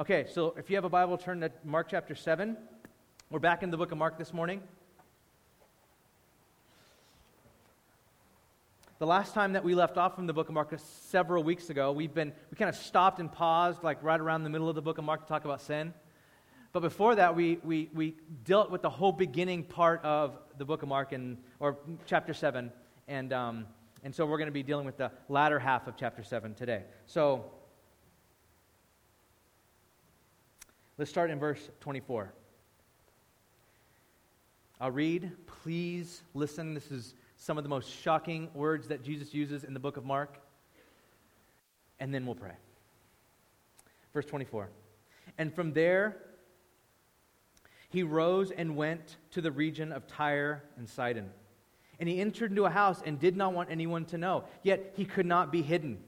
Okay, so if you have a Bible, turn to Mark chapter 7. We're back in the book of Mark this morning. The last time that we left off from the book of Mark several weeks ago, we've been, we kind of stopped and paused, like right around the middle of the book of Mark to talk about sin. But before that, we, we, we dealt with the whole beginning part of the book of Mark, and, or chapter 7. And, um, and so we're going to be dealing with the latter half of chapter 7 today. So Let's start in verse 24. I'll read. Please listen. This is some of the most shocking words that Jesus uses in the book of Mark. And then we'll pray. Verse 24. And from there, he rose and went to the region of Tyre and Sidon. And he entered into a house and did not want anyone to know, yet he could not be hidden.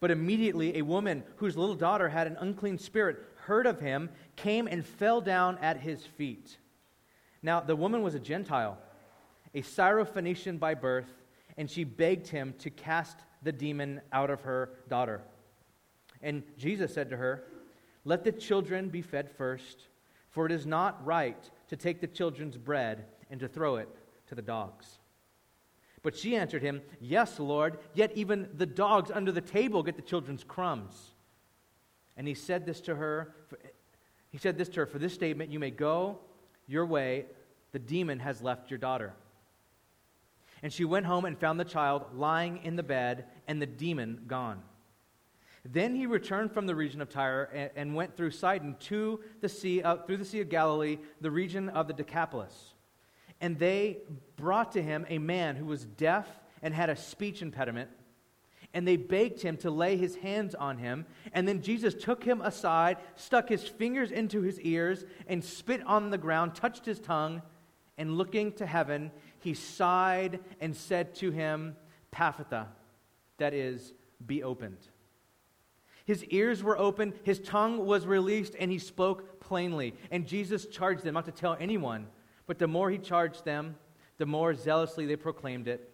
But immediately, a woman whose little daughter had an unclean spirit heard of him, came and fell down at his feet. Now, the woman was a Gentile, a Syrophoenician by birth, and she begged him to cast the demon out of her daughter. And Jesus said to her, Let the children be fed first, for it is not right to take the children's bread and to throw it to the dogs. But she answered him, Yes, Lord, yet even the dogs under the table get the children's crumbs. And he said this to her. He said this to her, For this statement, you may go your way. The demon has left your daughter. And she went home and found the child lying in the bed and the demon gone. Then he returned from the region of Tyre and, went through Sidon to the sea, uh, through the Sea of Galilee, the region of the Decapolis. And they brought to him a man who was deaf and had a speech impediment and they begged him to lay his hands on him. And then Jesus took him aside, stuck his fingers into his ears, and spit on the ground, touched his tongue, and looking to heaven, he sighed and said to him, Ephphatha, that is, be opened. His ears were opened, his tongue was released, and he spoke plainly. And Jesus charged them not to tell anyone, but the more he charged them, the more zealously they proclaimed it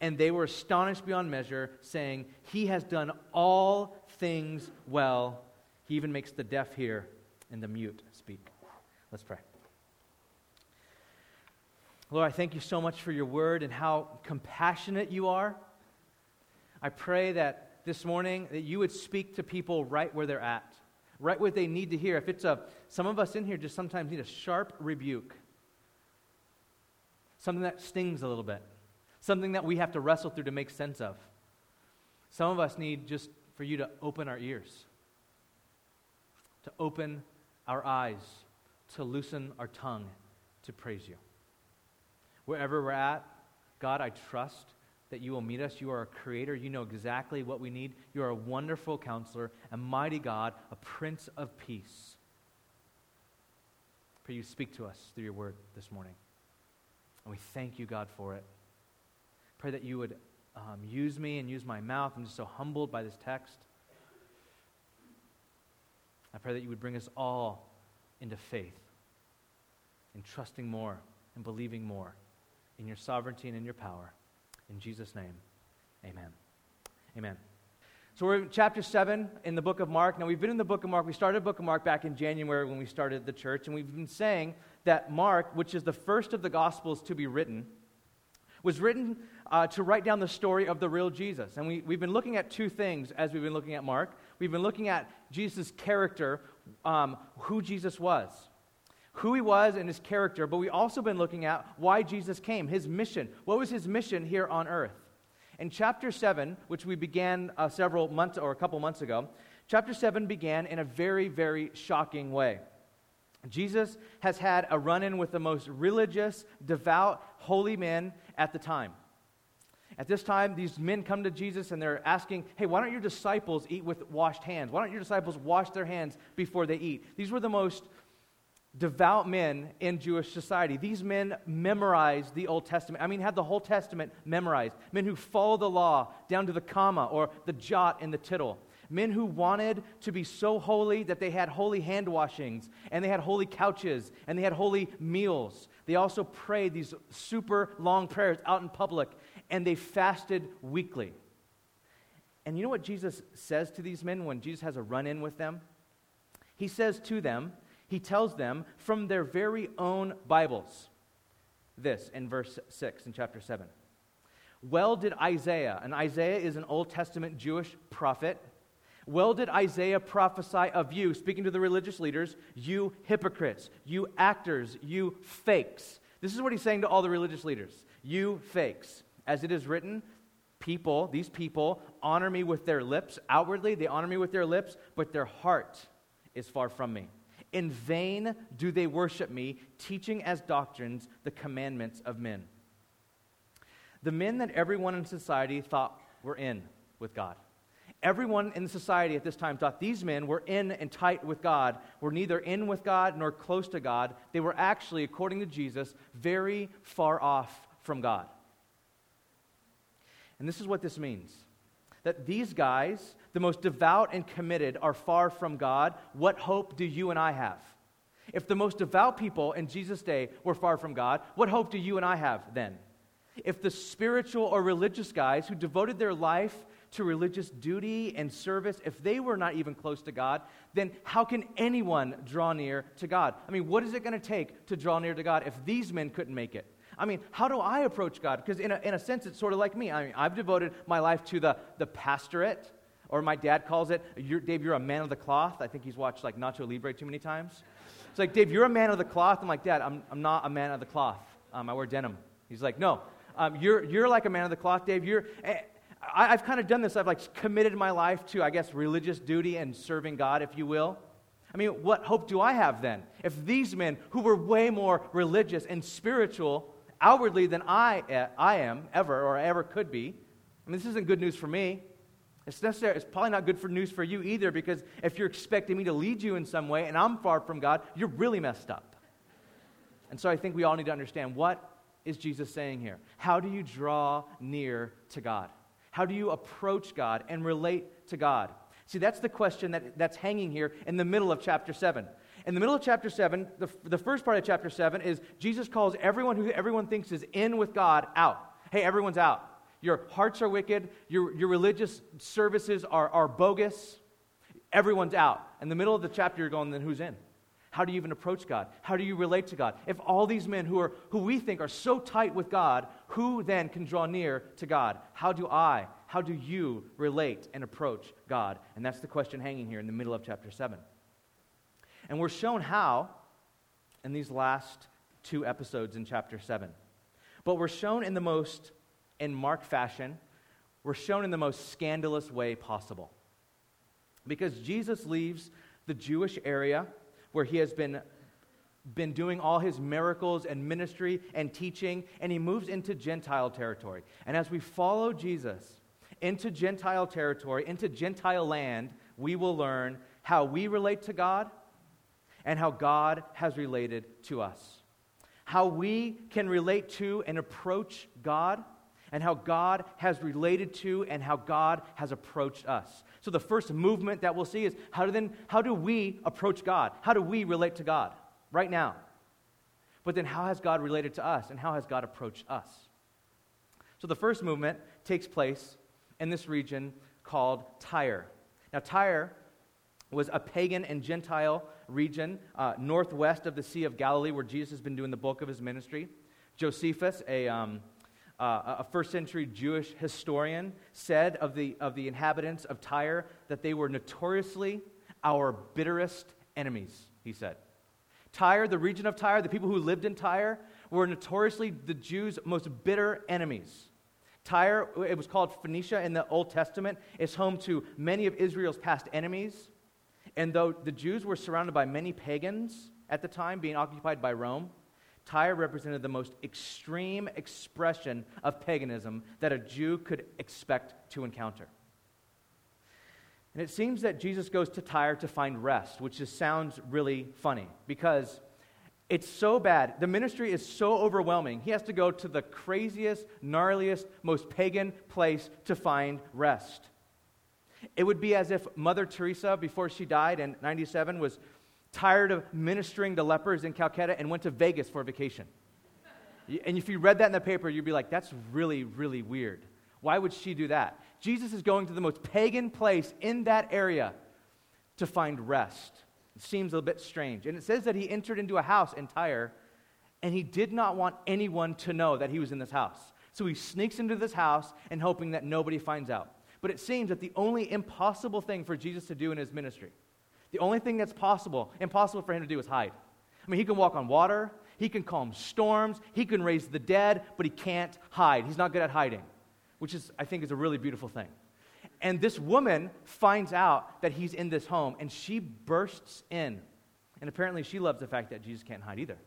and they were astonished beyond measure, saying, He has done all things well. He even makes the deaf hear and the mute speak. Let's pray. Lord, I thank you so much for your word and how compassionate you are. I pray that this morning that you would speak to people right where they're at, right what they need to hear. If it's a some of us in here just sometimes need a sharp rebuke. Something that stings a little bit something that we have to wrestle through to make sense of. Some of us need just for you to open our ears, to open our eyes, to loosen our tongue to praise you. Wherever we're at, God, I trust that you will meet us. You are a creator. You know exactly what we need. You are a wonderful counselor, a mighty God, a prince of peace. Pray you speak to us through your word this morning. And we thank you, God, for it. Pray that you would um, use me and use my mouth. I'm just so humbled by this text. I pray that you would bring us all into faith, and trusting more and believing more in your sovereignty and in your power. In Jesus' name, amen. Amen. So we're in chapter 7 in the book of Mark. Now, we've been in the book of Mark. We started the book of Mark back in January when we started the church, and we've been saying that Mark, which is the first of the Gospels to be written, was written uh, to write down the story of the real Jesus. And we, we've been looking at two things as we've been looking at Mark. We've been looking at Jesus' character, um, who Jesus was, who he was and his character, but we've also been looking at why Jesus came, his mission. What was his mission here on earth? In chapter 7, which we began uh, several months or a couple months ago, chapter 7 began in a very, very shocking way. Jesus has had a run in with the most religious, devout, holy men at the time. At this time, these men come to Jesus and they're asking, Hey, why don't your disciples eat with washed hands? Why don't your disciples wash their hands before they eat? These were the most devout men in Jewish society. These men memorized the Old Testament. I mean, had the whole Testament memorized. Men who follow the law down to the comma or the jot and the tittle. Men who wanted to be so holy that they had holy hand washings, and they had holy couches, and they had holy meals. They also prayed these super long prayers out in public, and they fasted weekly. And you know what Jesus says to these men when Jesus has a run in with them? He says to them, he tells them from their very own Bibles this in verse 6 in chapter 7. Well did Isaiah, and Isaiah is an Old Testament Jewish prophet. Well did Isaiah prophesy of you, speaking to the religious leaders, you hypocrites, you actors, you fakes. This is what he's saying to all the religious leaders. You fakes. As it is written, people, these people, honor me with their lips. Outwardly, they honor me with their lips, but their heart is far from me. In vain do they worship me, teaching as doctrines the commandments of men. The men that everyone in society thought were in with God. Everyone in society at this time thought these men were in and tight with God, were neither in with God nor close to God. They were actually, according to Jesus, very far off from God. And this is what this means that these guys, the most devout and committed, are far from God. What hope do you and I have? If the most devout people in Jesus' day were far from God, what hope do you and I have then? If the spiritual or religious guys who devoted their life to religious duty and service, if they were not even close to God, then how can anyone draw near to God? I mean, what is it going to take to draw near to God if these men couldn't make it? I mean, how do I approach God? Because in a, in a sense, it's sort of like me. I mean, I've devoted my life to the, the pastorate, or my dad calls it, you're, Dave, you're a man of the cloth. I think he's watched like Nacho Libre too many times. It's like, Dave, you're a man of the cloth. I'm like, Dad, I'm, I'm not a man of the cloth. Um, I wear denim. He's like, no, um, you're, you're like a man of the cloth, Dave. You're, eh, I, I've kind of done this. I've like committed my life to, I guess, religious duty and serving God, if you will. I mean, what hope do I have then? If these men, who were way more religious and spiritual outwardly than I, I am ever or ever could be, I mean, this isn't good news for me. It's, necessary, it's probably not good for news for you either because if you're expecting me to lead you in some way and I'm far from God, you're really messed up. And so I think we all need to understand what is Jesus saying here? How do you draw near to God? How do you approach God and relate to God? See, that's the question that, that's hanging here in the middle of chapter 7. In the middle of chapter 7, the, the first part of chapter 7 is Jesus calls everyone who everyone thinks is in with God out. Hey, everyone's out. Your hearts are wicked. Your, your religious services are, are bogus. Everyone's out. In the middle of the chapter, you're going, then who's in? How do you even approach God? How do you relate to God? If all these men who, are, who we think are so tight with God, who then can draw near to God? How do I, how do you relate and approach God? And that's the question hanging here in the middle of chapter 7. And we're shown how in these last two episodes in chapter 7. But we're shown in the most, in Mark fashion, we're shown in the most scandalous way possible. Because Jesus leaves the Jewish area where he has been, been doing all his miracles and ministry and teaching, and he moves into Gentile territory. And as we follow Jesus into Gentile territory, into Gentile land, we will learn how we relate to God and how God has related to us. How we can relate to and approach God, and how God has related to and how God has approached us. So the first movement that we'll see is how do then how do we approach God? How do we relate to God right now? But then how has God related to us and how has God approached us? So the first movement takes place in this region called Tyre. Now Tyre was a pagan and Gentile region uh, northwest of the Sea of Galilee where Jesus has been doing the bulk of his ministry. Josephus, a um, uh, a first century Jewish historian, said of the, of the inhabitants of Tyre that they were notoriously our bitterest enemies, he said. Tyre, the region of Tyre, the people who lived in Tyre, were notoriously the Jews' most bitter enemies. Tyre, it was called Phoenicia in the Old Testament, is home to many of Israel's past enemies. And though the Jews were surrounded by many pagans at the time, being occupied by Rome, Tyre represented the most extreme expression of paganism that a Jew could expect to encounter. And it seems that Jesus goes to Tyre to find rest, which just sounds really funny because it's so bad. The ministry is so overwhelming. He has to go to the craziest, gnarliest, most pagan place to find rest. It would be as if Mother Teresa, before she died in 97, was tired of ministering to lepers in Calcutta and went to Vegas for a vacation. And if you read that in the paper, you'd be like, that's really, really weird. Why would she do that? Jesus is going to the most pagan place in that area to find rest. It seems a bit strange. And it says that he entered into a house in Tyre, and he did not want anyone to know that he was in this house. So he sneaks into this house and hoping that nobody finds out. But it seems that the only impossible thing for Jesus to do in his ministry, the only thing that's possible, impossible for him to do is hide. I mean, he can walk on water, he can calm storms, he can raise the dead, but he can't hide. He's not good at hiding, which is, I think, is a really beautiful thing. And this woman finds out that he's in this home, and she bursts in. And apparently, she loves the fact that Jesus can't hide either,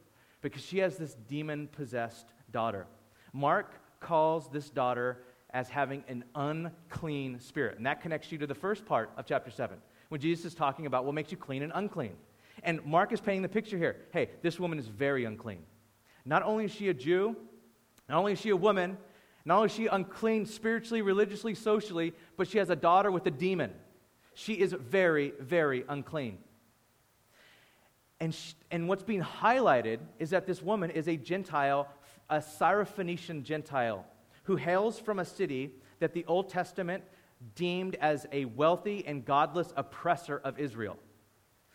because she has this demon possessed daughter. Mark calls this daughter as having an unclean spirit. And that connects you to the first part of chapter 7, when Jesus is talking about what makes you clean and unclean. And Mark is painting the picture here. Hey, this woman is very unclean. Not only is she a Jew, not only is she a woman, not only is she unclean spiritually, religiously, socially, but she has a daughter with a demon. She is very, very unclean. And, she, and what's being highlighted is that this woman is a Gentile, a Syrophoenician Gentile, who hails from a city that the Old Testament deemed as a wealthy and godless oppressor of Israel.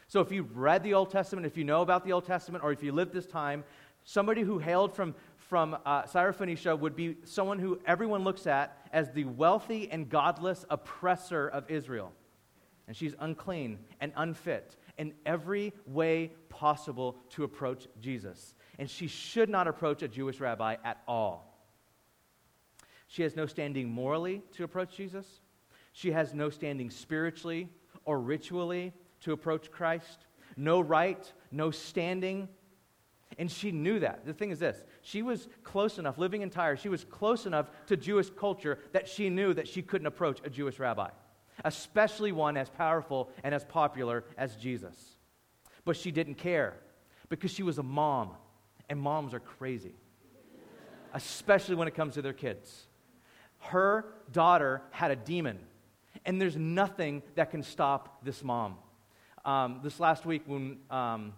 So if you've read the Old Testament, if you know about the Old Testament, or if you lived this time, somebody who hailed from, from uh, Syrophoenicia would be someone who everyone looks at as the wealthy and godless oppressor of Israel. And she's unclean and unfit in every way possible to approach Jesus. And she should not approach a Jewish rabbi at all. She has no standing morally to approach Jesus. She has no standing spiritually or ritually to approach Christ, no right, no standing. And she knew that. The thing is this she was close enough, living in Tyre, she was close enough to Jewish culture that she knew that she couldn't approach a Jewish rabbi, especially one as powerful and as popular as Jesus. But she didn't care because she was a mom, and moms are crazy, especially when it comes to their kids. Her daughter had a demon, and there's nothing that can stop this mom. Um, this last week, when um,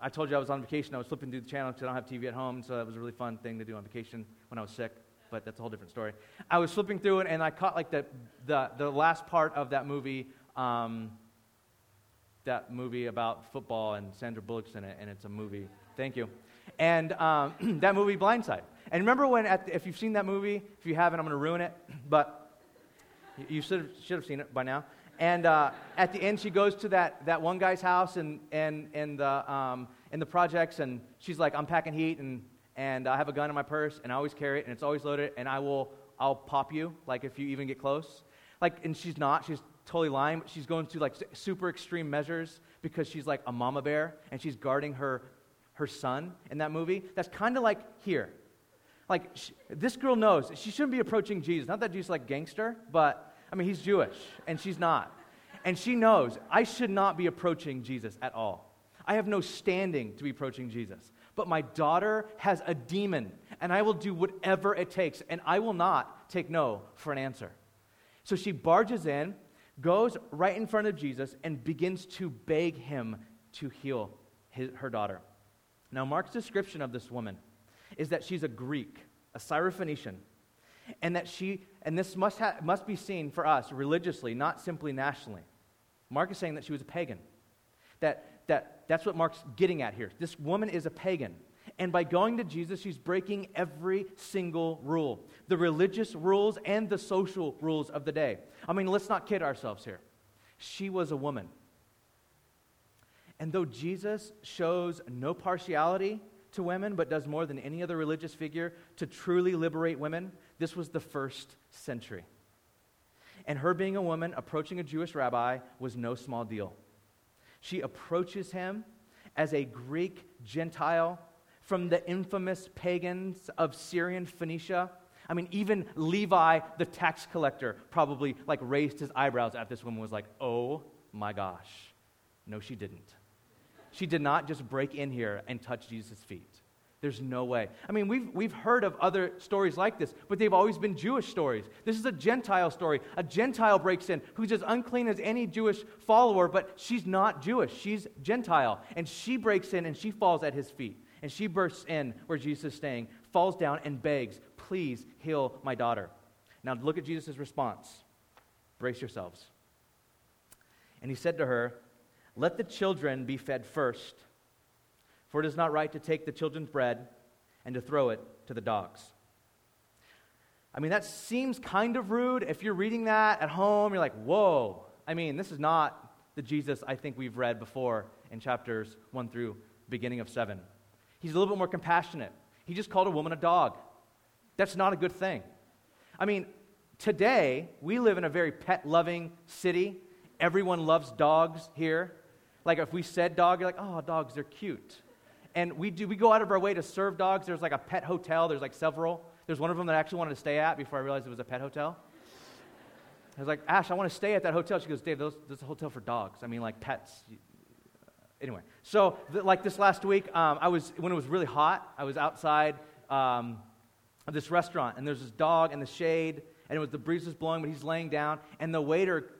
I told you I was on vacation, I was flipping through the channel because I don't have TV at home, so that was a really fun thing to do on vacation when I was sick. But that's a whole different story. I was flipping through it, and I caught like the the, the last part of that movie. Um, that movie about football and Sandra Bullock's in it, and it's a movie. Thank you. And um, that movie, Blindside. And remember when, the, if you've seen that movie, if you haven't, I'm going to ruin it, but you should have, should have seen it by now. And uh, at the end, she goes to that, that one guy's house and, and, and, the, um, in the projects, and she's like, I'm packing heat, and, and I have a gun in my purse, and I always carry it, and it's always loaded, and I will I'll pop you, like if you even get close. Like, and she's not, she's totally lying, but she's going to like super extreme measures because she's like a mama bear, and she's guarding her, her son in that movie. That's kind of like here. Like, she, this girl knows she shouldn't be approaching Jesus. Not that Jesus like gangster, but I mean, he's Jewish, and she's not. And she knows I should not be approaching Jesus at all. I have no standing to be approaching Jesus. But my daughter has a demon, and I will do whatever it takes, and I will not take no for an answer. So she barges in, goes right in front of Jesus, and begins to beg him to heal his, her daughter. Now, Mark's description of this woman is that she's a Greek, a Syrophoenician, and that she and this must, ha- must be seen for us religiously, not simply nationally. Mark is saying that she was a pagan. That, that, that's what Mark's getting at here. This woman is a pagan. And by going to Jesus, she's breaking every single rule the religious rules and the social rules of the day. I mean, let's not kid ourselves here. She was a woman. And though Jesus shows no partiality to women, but does more than any other religious figure to truly liberate women, this was the first century. And her being a woman approaching a Jewish rabbi was no small deal. She approaches him as a Greek Gentile from the infamous pagans of Syrian Phoenicia. I mean, even Levi, the tax collector, probably like raised his eyebrows at this woman, was like, oh my gosh. No, she didn't. She did not just break in here and touch Jesus' feet. There's no way. I mean, we've, we've heard of other stories like this, but they've always been Jewish stories. This is a Gentile story. A Gentile breaks in who's as unclean as any Jewish follower, but she's not Jewish. She's Gentile. And she breaks in and she falls at his feet. And she bursts in where Jesus is staying, falls down, and begs, Please heal my daughter. Now look at Jesus' response. Brace yourselves. And he said to her, Let the children be fed first, for it is not right to take the children's bread and to throw it to the dogs. I mean, that seems kind of rude. If you're reading that at home, you're like, whoa. I mean, this is not the Jesus I think we've read before in chapters 1 through beginning of 7. He's a little bit more compassionate. He just called a woman a dog. That's not a good thing. I mean, today, we live in a very pet loving city. Everyone loves dogs here. Like, if we said dog, you're like, oh, dogs, they're cute. And we, do, we go out of our way to serve dogs. There's like a pet hotel, there's like several. There's one of them that I actually wanted to stay at before I realized it was a pet hotel. I was like, Ash, I want to stay at that hotel. She goes, Dave, those, that's a hotel for dogs. I mean, like pets. Anyway, so the, like this last week, um, I was when it was really hot. I was outside um, of this restaurant, and there's this dog in the shade, and it was the breeze was blowing, but he's laying down, and the waiter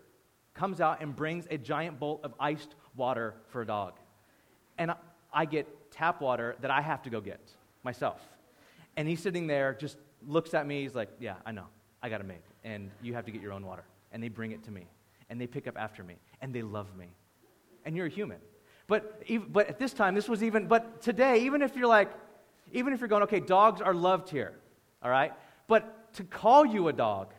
comes out and brings a giant bowl of iced water for a dog, and I, get tap water that I have to go get myself. And he's sitting there, just looks at me. He's like, Yeah, I know. I got it made. And you have to get your own water. And they bring it to me. And they pick up after me. And they love me. And you're a human. But, but at this time, this was even, but today, even if you're like, even if you're going, okay, dogs are loved here, all right? But to call you a dog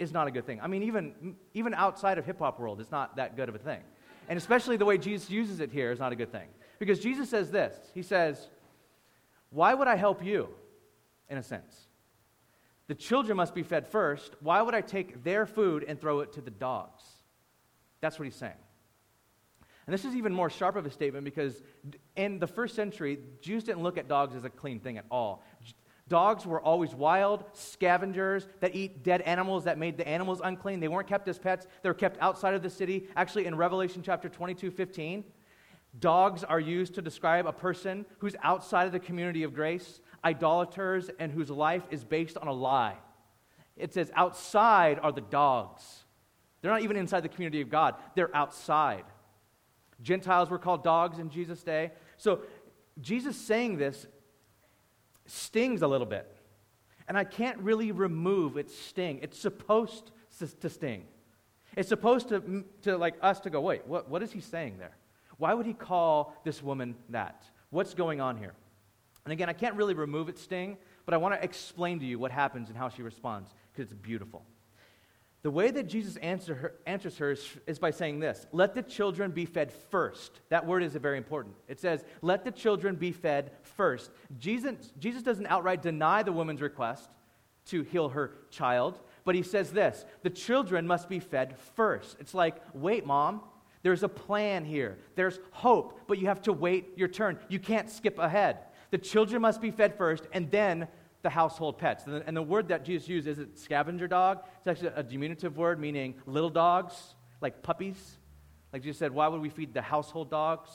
is not a good thing. I mean, even, even outside of hip hop world, it's not that good of a thing. And especially the way Jesus uses it here is not a good thing. Because Jesus says this He says, Why would I help you? In a sense. The children must be fed first. Why would I take their food and throw it to the dogs? That's what he's saying. And this is even more sharp of a statement because in the first century, Jews didn't look at dogs as a clean thing at all. Dogs were always wild scavengers that eat dead animals that made the animals unclean. They weren't kept as pets, they were kept outside of the city. Actually, in Revelation chapter 22 15, Dogs are used to describe a person who's outside of the community of grace, idolaters, and whose life is based on a lie. It says, outside are the dogs. They're not even inside the community of God, they're outside. Gentiles were called dogs in Jesus' day. So, Jesus saying this stings a little bit. And I can't really remove its sting. It's supposed to sting. It's supposed to, to like us to go, wait, what, what is he saying there? Why would he call this woman that? What's going on here? And again, I can't really remove its sting, but I want to explain to you what happens and how she responds because it's beautiful. The way that Jesus answer her, answers her is, is, by saying this Let the children be fed first. That word is very important. It says, Let the children be fed first. Jesus, Jesus doesn't outright deny the woman's request to heal her child, but he says this The children must be fed first. It's like, Wait, mom, there's a plan here. There's hope, but you have to wait your turn. You can't skip ahead. The children must be fed first, and then the household pets. And the, and the word that Jesus used isn't scavenger dog. It's actually a diminutive word meaning little dogs, like puppies. Like Jesus said, why would we feed the household dogs?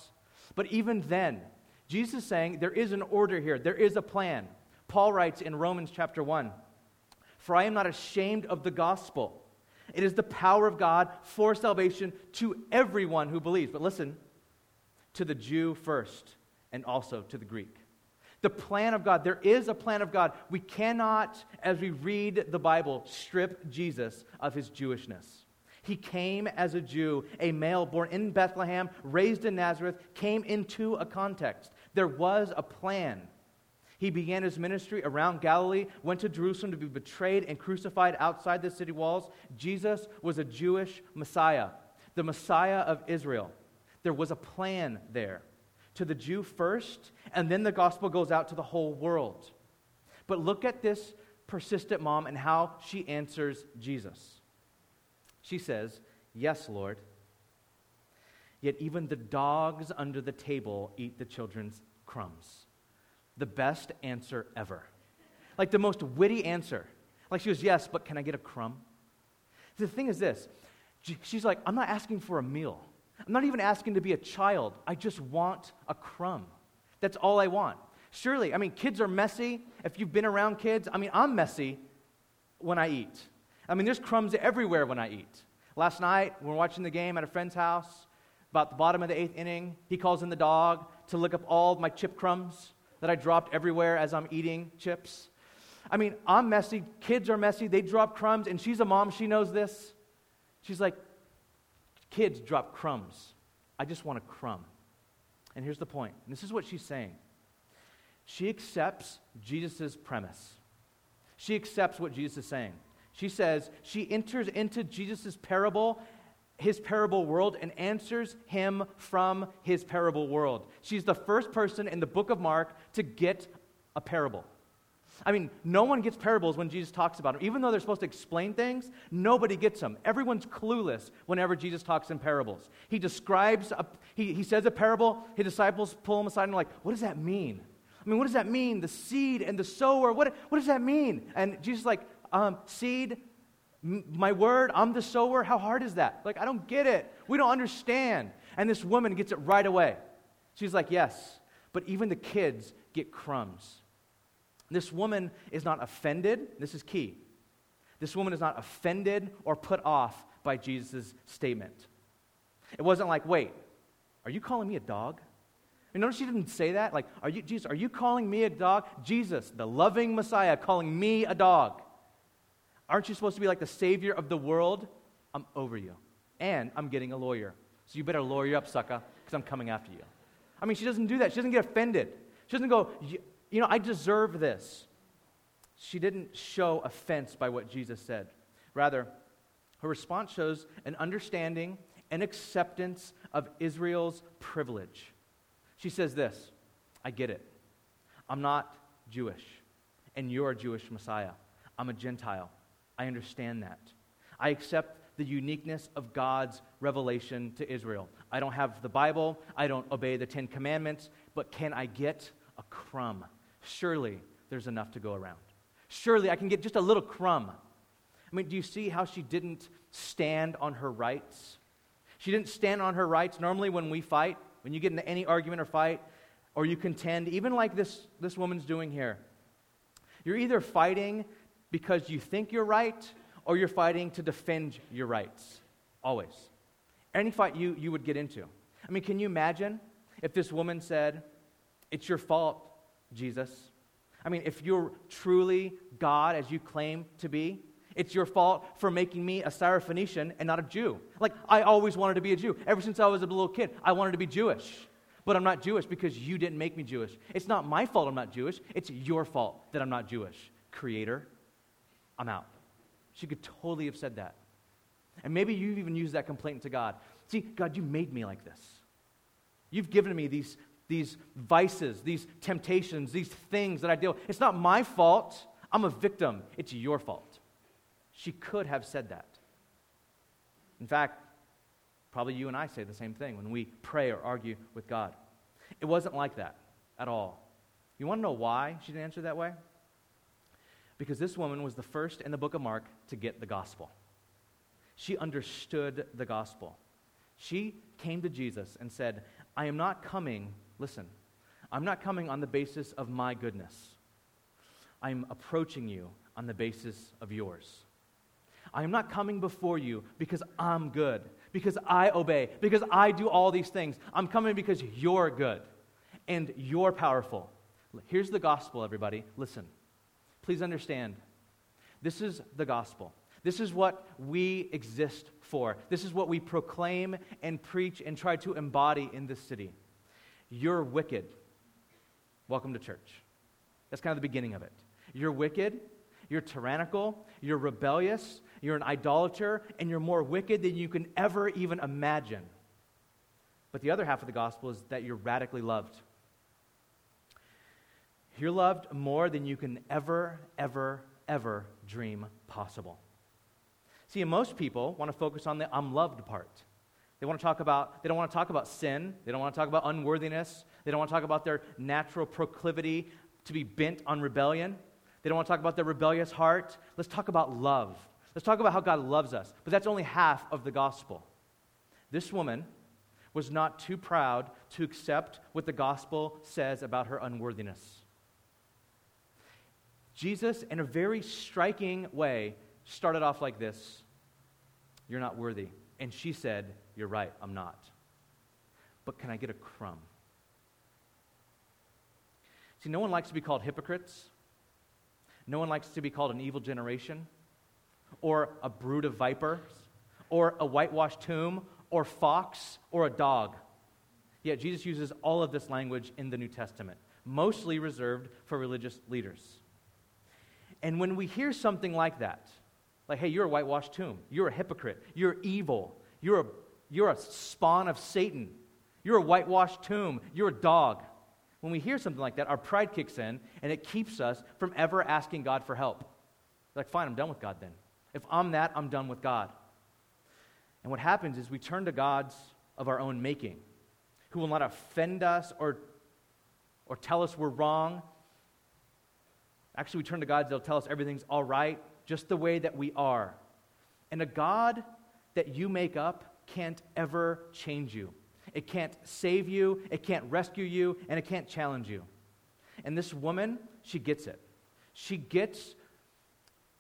But even then, Jesus is saying there is an order here, there is a plan. Paul writes in Romans chapter 1 For I am not ashamed of the gospel. It is the power of God for salvation to everyone who believes. But listen, to the Jew first and also to the Greek. The plan of God, there is a plan of God. We cannot, as we read the Bible, strip Jesus of his Jewishness. He came as a Jew, a male born in Bethlehem, raised in Nazareth, came into a context. There was a plan. He began his ministry around Galilee, went to Jerusalem to be betrayed and crucified outside the city walls. Jesus was a Jewish Messiah, the Messiah of Israel. There was a plan there to the Jew first, and then the gospel goes out to the whole world. But look at this persistent mom and how she answers Jesus. She says, Yes, Lord. Yet even the dogs under the table eat the children's crumbs the best answer ever. Like the most witty answer. Like she goes, Yes, but can I get a crumb? The thing is this she's like, I'm not asking for a meal. I'm not even asking to be a child. I just want a crumb. That's all I want. Surely, I mean, kids are messy. If you've been around kids, I mean, I'm messy when I eat. I mean, there's crumbs everywhere when I eat. Last night, we were watching the game at a friend's house, about the bottom of the eighth inning. He calls in the dog to look up all my chip crumbs that I dropped everywhere as I'm eating chips. I mean, I'm messy. Kids are messy. They drop crumbs, and she's a mom. She knows this. She's like, Kids drop crumbs. I just want a crumb. And here's the point. And this is what she's saying. She accepts Jesus' premise. She accepts what Jesus is saying. She says, she enters into Jesus' parable, his parable world, and answers him from his parable world. She's the first person in the book of Mark to get a parable. I mean, no one gets parables when Jesus talks about them. Even though they're supposed to explain things, nobody gets them. Everyone's clueless whenever Jesus talks in parables. He describes, a, he, he says a parable, his disciples pull him aside and are like, what does that mean? I mean, what does that mean? The seed and the sower, what, what does that mean? And Jesus is like, um, seed, my word, I'm the sower. How hard is that? Like, I don't get it. We don't understand. And this woman gets it right away. She's like, yes, but even the kids get crumbs. This woman is not offended. This is key. This woman is not offended or put off by Jesus' statement. It wasn't like, wait, are you calling me a dog? And notice she didn't say that. Like, are you, Jesus, are you calling me a dog? Jesus, the loving Messiah, calling me a dog. Aren't you supposed to be like the savior of the world? I'm over you. And I'm getting a lawyer. So you better lawyer up, sucker, because I'm coming after you. I mean, she doesn't do that. She doesn't get offended. She doesn't go, you know, I deserve this. She didn't show offense by what Jesus said. Rather, her response shows an understanding and acceptance of Israel's privilege. She says this I get it. I'm not Jewish, and you're a Jewish Messiah. I'm a Gentile. I understand that. I accept the uniqueness of God's revelation to Israel. I don't have the Bible, I don't obey the Ten Commandments, but can I get a crumb? Surely there's enough to go around. Surely I can get just a little crumb. I mean, do you see how she didn't stand on her rights? She didn't stand on her rights. Normally, when we fight, when you get into any argument or fight, or you contend, even like this, this woman's doing here, you're either fighting because you think you're right or you're fighting to defend your rights. Always. Any fight you, you would get into. I mean, can you imagine if this woman said, It's your fault Jesus. I mean, if you're truly God as you claim to be, it's your fault for making me a Syrophoenician and not a Jew. Like, I always wanted to be a Jew. Ever since I was a little kid, I wanted to be Jewish. But I'm not Jewish because you didn't make me Jewish. It's not my fault I'm not Jewish. It's your fault that I'm not Jewish. Creator, I'm out. She could totally have said that. And maybe you've even used that complaint to God. See, God, you made me like this. You've given me these these vices, these temptations, these things that I deal with. It's not my fault. I'm a victim. It's your fault. She could have said that. In fact, probably you and I say the same thing when we pray or argue with God. It wasn't like that at all. You want to know why she didn't answer that way? Because this woman was the first in the book of Mark to get the gospel. She understood the gospel. She came to Jesus and said, I am not coming Listen, I'm not coming on the basis of my goodness. I'm approaching you on the basis of yours. I am not coming before you because I'm good, because I obey, because I do all these things. I'm coming because you're good and you're powerful. Here's the gospel, everybody. Listen. Please understand. This is the gospel. This is what we exist for. This is what we proclaim and preach and try to embody in this city. You're wicked. Welcome to church. That's kind of the beginning of it. You're wicked, you're tyrannical, you're rebellious, you're an idolater, and you're more wicked than you can ever even imagine. But the other half of the gospel is that you're radically loved. You're loved more than you can ever, ever, ever dream possible. See, most people want to focus on the I'm loved part. They want to talk about, they don't want to talk about sin. They don't want to talk about unworthiness. They don't want to talk about their natural proclivity to be bent on rebellion. They don't want to talk about their rebellious heart. Let's talk about love. Let's talk about how God loves us. But that's only half of the gospel. This woman was not too proud to accept what the gospel says about her unworthiness. Jesus, in a very striking way, started off like this You're not worthy. And she said, You're right, I'm not. But can I get a crumb? See, no one likes to be called hypocrites. No one likes to be called an evil generation, or a brood of vipers, or a whitewashed tomb, or fox or a dog. Yet Jesus uses all of this language in the New Testament, mostly reserved for religious leaders. And when we hear something like that, like, hey, you're a whitewashed tomb, you're a hypocrite, you're evil, you're a, you're a spawn of Satan, you're a whitewashed tomb, you're a dog. When we hear something like that, our pride kicks in and it keeps us from ever asking God for help. Like, fine, I'm done with God then. If I'm that, I'm done with God. And what happens is we turn to gods of our own making who will not offend us or, or tell us we're wrong. Actually, we turn to gods that'll tell us everything's all right, just the way that we are. And a God that you make up can't ever change you. It can't save you, it can't rescue you, and it can't challenge you. And this woman, she gets it. She gets,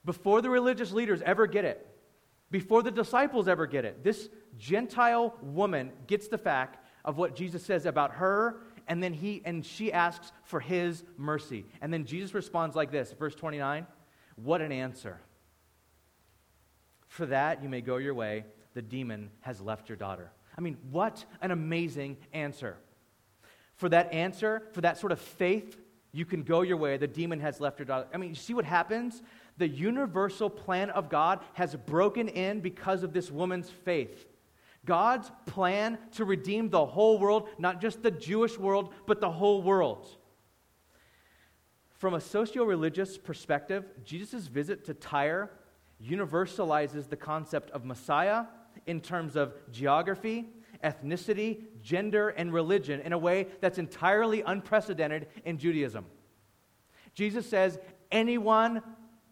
before the religious leaders ever get it, before the disciples ever get it, this Gentile woman gets the fact of what Jesus says about her, and then he and she asks for his mercy. And then Jesus responds like this, verse 29. What an answer. For that you may go your way, the demon has left your daughter. I mean, what an amazing answer. For that answer, for that sort of faith, you can go your way. The demon has left your daughter. I mean, you see what happens? The universal plan of God has broken in because of this woman's faith. God's plan to redeem the whole world, not just the Jewish world, but the whole world. From a socio religious perspective, Jesus' visit to Tyre universalizes the concept of Messiah in terms of geography, ethnicity, gender, and religion in a way that's entirely unprecedented in Judaism. Jesus says, anyone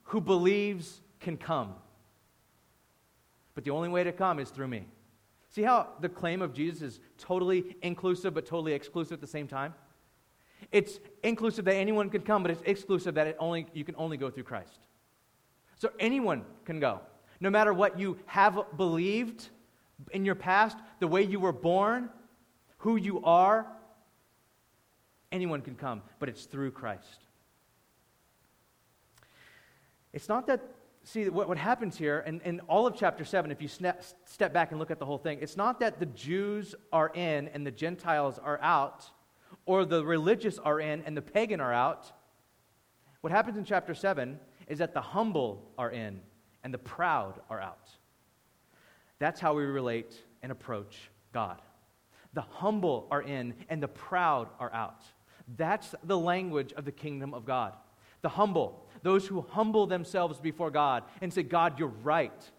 who believes can come. But the only way to come is through me. See how the claim of Jesus is totally inclusive but totally exclusive at the same time? It's inclusive that anyone can come, but it's exclusive that it only, you can only go through Christ. So anyone can go. No matter what you have believed in your past, the way you were born, who you are, anyone can come, but it's through Christ. It's not that, see, what, what happens here, and in all of chapter 7, if you snap, step back and look at the whole thing, it's not that the Jews are in and the Gentiles are out, or the religious are in and the pagan are out. What happens in chapter 7 is that the humble are in and the proud are out. That's how we relate and approach God. The humble are in and the proud are out. That's the language of the kingdom of God. The humble, those who humble themselves before God and say, God, you're right.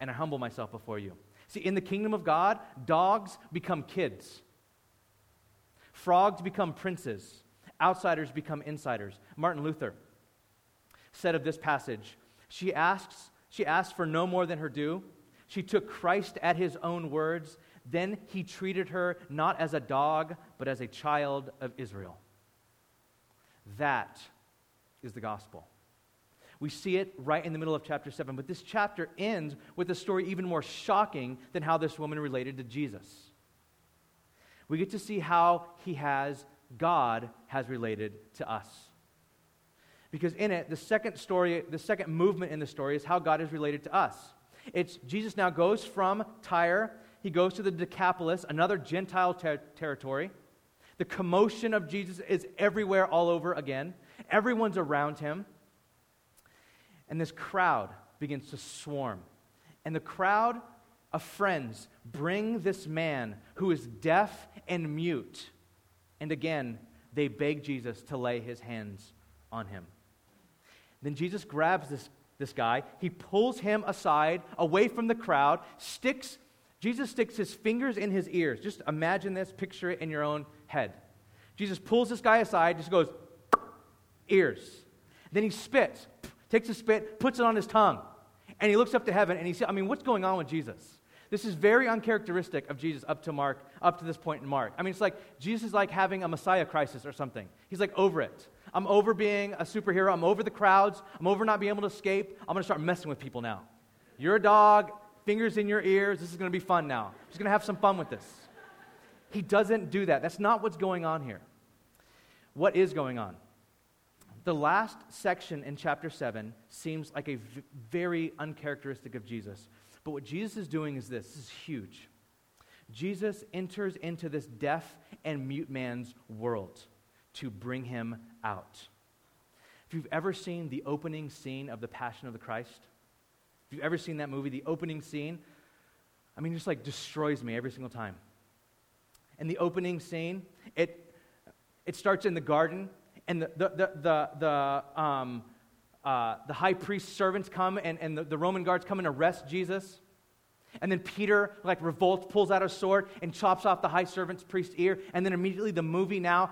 And I humble myself before you. See, in the kingdom of God, dogs become kids, frogs become princes, outsiders become insiders. Martin Luther said of this passage, she asks, she asked for no more than her due. She took Christ at his own words. Then he treated her not as a dog, but as a child of Israel. That is the gospel. We see it right in the middle of chapter 7, but this chapter ends with a story even more shocking than how this woman related to Jesus. We get to see how he has, God has related to us. Because in it, the second story, the second movement in the story is how God is related to us. It's Jesus now goes from Tyre, he goes to the Decapolis, another Gentile ter- territory. The commotion of Jesus is everywhere, all over again. Everyone's around him. And this crowd begins to swarm. And the crowd of friends bring this man who is deaf and mute. And again, they beg Jesus to lay his hands on him. Then Jesus grabs this, this guy, he pulls him aside, away from the crowd, sticks, Jesus sticks his fingers in his ears. Just imagine this, picture it in your own head. Jesus pulls this guy aside, just goes, ears. Then he spits, takes a spit, puts it on his tongue, and he looks up to heaven and he says, I mean, what's going on with Jesus? This is very uncharacteristic of Jesus up to Mark, up to this point in Mark. I mean, it's like Jesus is like having a Messiah crisis or something. He's like over it. I'm over being a superhero. I'm over the crowds. I'm over not being able to escape. I'm going to start messing with people now. You're a dog, fingers in your ears. This is going to be fun now. I'm just going to have some fun with this. He doesn't do that. That's not what's going on here. What is going on? The last section in chapter 7 seems like a v- very uncharacteristic of Jesus. But what Jesus is doing is this this is huge. Jesus enters into this deaf and mute man's world to bring him out. If you've ever seen the opening scene of The Passion of the Christ, if you've ever seen that movie, the opening scene, I mean, just like destroys me every single time. And the opening scene, it, it starts in the garden, and the, the, the, the, the, um, uh, the high priest's servants come, and, and the, the Roman guards come and arrest Jesus. And then Peter, like, revolts, pulls out a sword, and chops off the high servant's priest's ear. And then immediately the movie now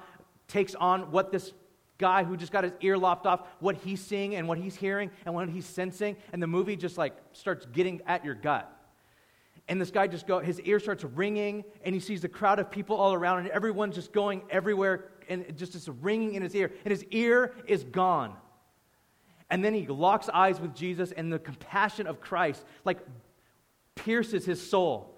takes on what this guy who just got his ear lopped off, what he's seeing and what he's hearing and what he's sensing. And the movie just, like, starts getting at your gut. And this guy just go, his ear starts ringing, and he sees a crowd of people all around, and everyone's just going everywhere, and just this ringing in his ear, and his ear is gone. And then he locks eyes with Jesus, and the compassion of Christ, like pierces his soul.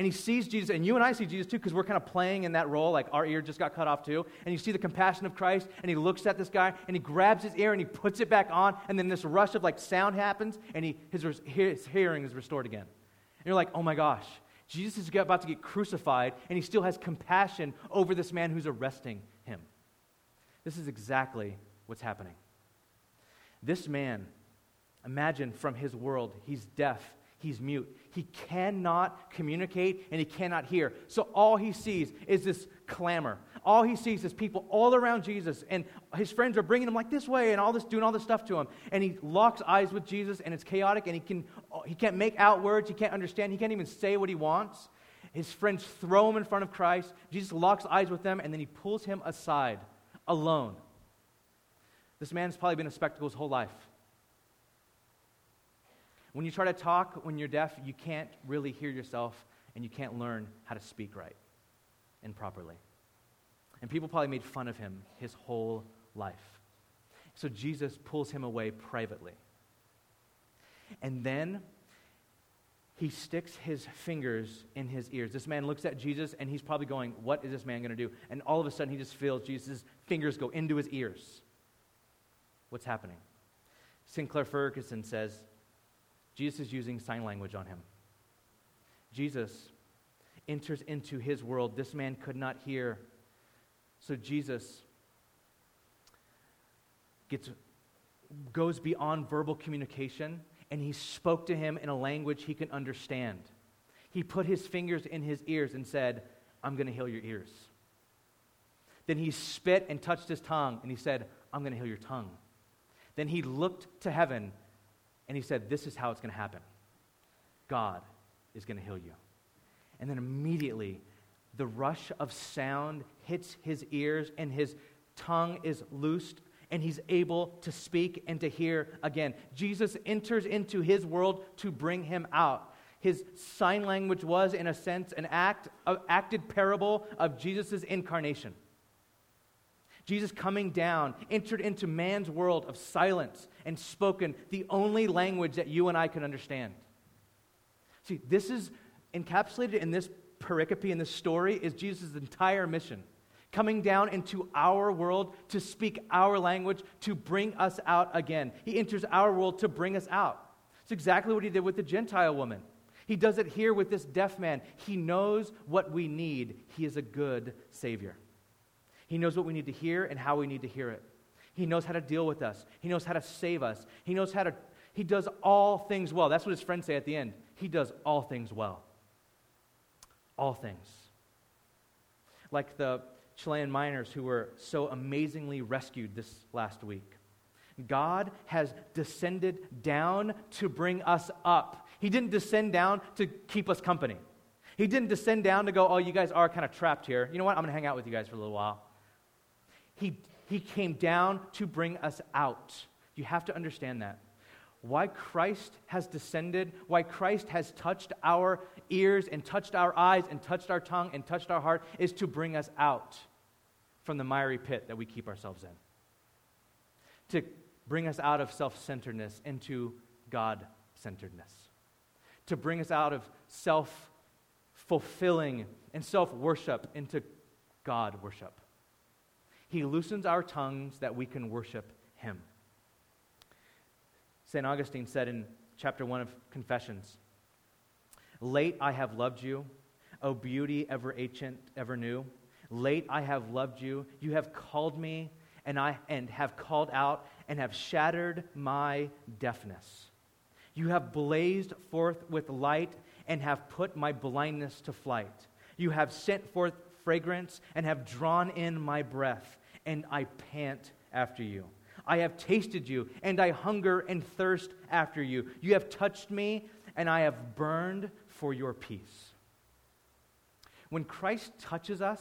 And he sees Jesus, and you and I see Jesus too, because we're kind of playing in that role, like our ear just got cut off too. And you see the compassion of Christ, and he looks at this guy, and he grabs his ear, and he puts it back on, and then this rush of like sound happens, and he, his, his hearing is restored again. And you're like, oh my gosh, Jesus is about to get crucified, and he still has compassion over this man who's arresting him. This is exactly what's happening. This man, imagine from his world, he's deaf, he's mute. He cannot communicate and he cannot hear. So all he sees is this clamor. All he sees is people all around Jesus, and his friends are bringing him like this way and all this, doing all this stuff to him. And he locks eyes with Jesus, and it's chaotic, and he, can, he can't make out words, he can't understand, he can't even say what he wants. His friends throw him in front of Christ. Jesus locks eyes with them, and then he pulls him aside alone. This man's probably been a spectacle his whole life. When you try to talk when you're deaf, you can't really hear yourself and you can't learn how to speak right and properly. And people probably made fun of him his whole life. So Jesus pulls him away privately. And then he sticks his fingers in his ears. This man looks at Jesus and he's probably going, What is this man going to do? And all of a sudden he just feels Jesus' fingers go into his ears. What's happening? Sinclair Ferguson says Jesus is using sign language on him. Jesus enters into his world. This man could not hear. So Jesus gets, goes beyond verbal communication and he spoke to him in a language he can understand. He put his fingers in his ears and said, I'm going to heal your ears. Then he spit and touched his tongue and he said, I'm going to heal your tongue. Then he looked to heaven and he said, This is how it's going to happen God is going to heal you. And then immediately, the rush of sound hits his ears, and his tongue is loosed, and he's able to speak and to hear again. Jesus enters into his world to bring him out. His sign language was, in a sense, an act, an acted parable of Jesus' incarnation. Jesus coming down entered into man's world of silence and spoken the only language that you and I can understand. See, this is encapsulated in this pericope, in this story, is Jesus' entire mission. Coming down into our world to speak our language, to bring us out again. He enters our world to bring us out. It's exactly what he did with the Gentile woman. He does it here with this deaf man. He knows what we need. He is a good Savior. He knows what we need to hear and how we need to hear it. He knows how to deal with us. He knows how to save us. He knows how to, he does all things well. That's what his friends say at the end. He does all things well. All things. Like the Chilean miners who were so amazingly rescued this last week. God has descended down to bring us up. He didn't descend down to keep us company. He didn't descend down to go, oh, you guys are kind of trapped here. You know what? I'm going to hang out with you guys for a little while. He, he came down to bring us out. You have to understand that. Why Christ has descended, why Christ has touched our ears and touched our eyes and touched our tongue and touched our heart is to bring us out from the miry pit that we keep ourselves in. To bring us out of self centeredness into God centeredness. To bring us out of self fulfilling and self worship into God worship. He loosens our tongues that we can worship Him. St. Augustine said in chapter 1 of Confessions Late I have loved you, O beauty ever ancient, ever new. Late I have loved you. You have called me and I and have called out and have shattered my deafness. You have blazed forth with light and have put my blindness to flight. You have sent forth fragrance and have drawn in my breath, and I pant after you. I have tasted you, and I hunger and thirst after you. You have touched me, and I have burned for your peace. When Christ touches us,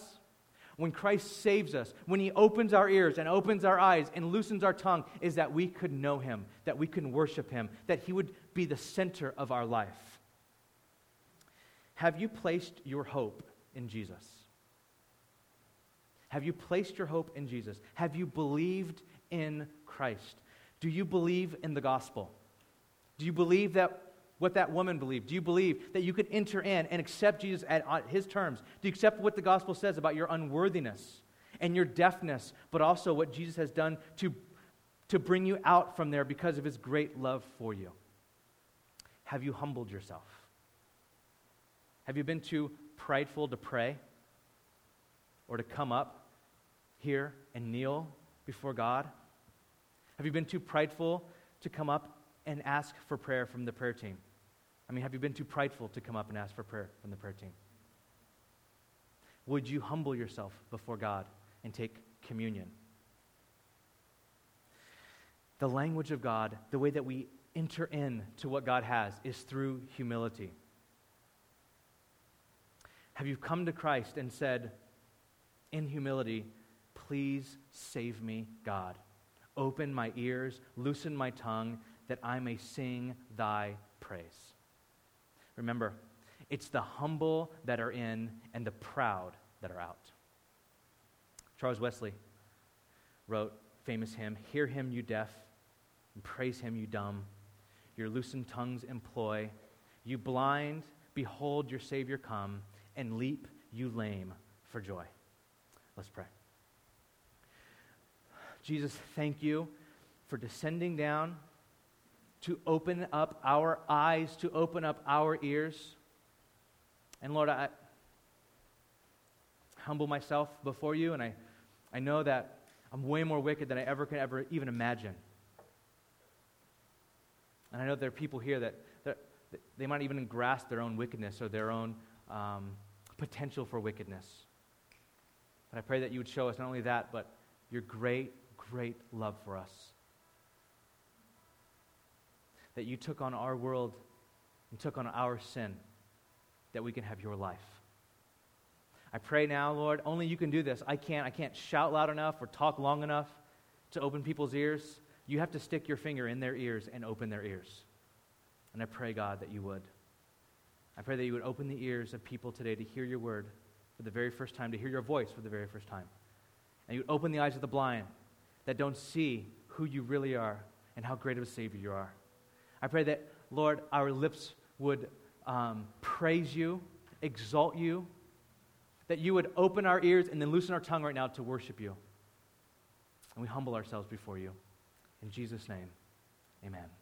when Christ saves us, when He opens our ears and opens our eyes and loosens our tongue, is that we could know Him, that we can worship Him, that He would be the center of our life. Have you placed your hope in Jesus? Have you placed your hope in Jesus? Have you believed in Christ? Do you believe in the gospel? Do you believe that what that woman believed? Do you believe that you could enter in and accept Jesus at, his terms? Do you accept what the gospel says about your unworthiness and your deafness, but also what Jesus has done to, to bring you out from there because of his great love for you? Have you humbled yourself? Have you been too prideful to pray or to come up here and kneel before God? Have you been too prideful to come up and ask for prayer from the prayer team? I mean, have you been too prideful to come up and ask for prayer from the prayer team? Would you humble yourself before God and take communion? The language of God, the way that we enter in to what God has, is through humility. Have you come to Christ and said, in humility, please save me, God? Open my ears, loosen my tongue, that I may sing thy praise. Remember, it's the humble that are in and the proud that are out. Charles Wesley wrote famous hymn, Hear him, you deaf, and praise him, you dumb. Your loosened tongues employ. You blind, behold your Savior come, and leap, you lame, for joy. Let's pray. Jesus, thank you for descending down to open up our eyes, to open up our ears. And Lord, I humble myself before you, and I, I know that I'm way more wicked than I ever could ever even imagine. And I know there are people here that, that they might even grasp their own wickedness or their own um, potential for wickedness. But I pray that you would show us not only that, but your great, great love for us that you took on our world and took on our sin that we can have your life. I pray now, Lord, only you can do this. I can't. I can't shout loud enough or talk long enough to open people's ears. You have to stick your finger in their ears and open their ears. And I pray, God, that you would. I pray that you would open the ears of people today to hear your word for the very first time, to hear your voice for the very first time. And you would open the eyes of the blind that don't see who you really are and how great of a Savior you are. I pray that, Lord, our lips would um, praise you, exalt you, that you would open our ears and then loosen our tongue right now to worship you. And we humble ourselves before you. In Jesus' name, amen.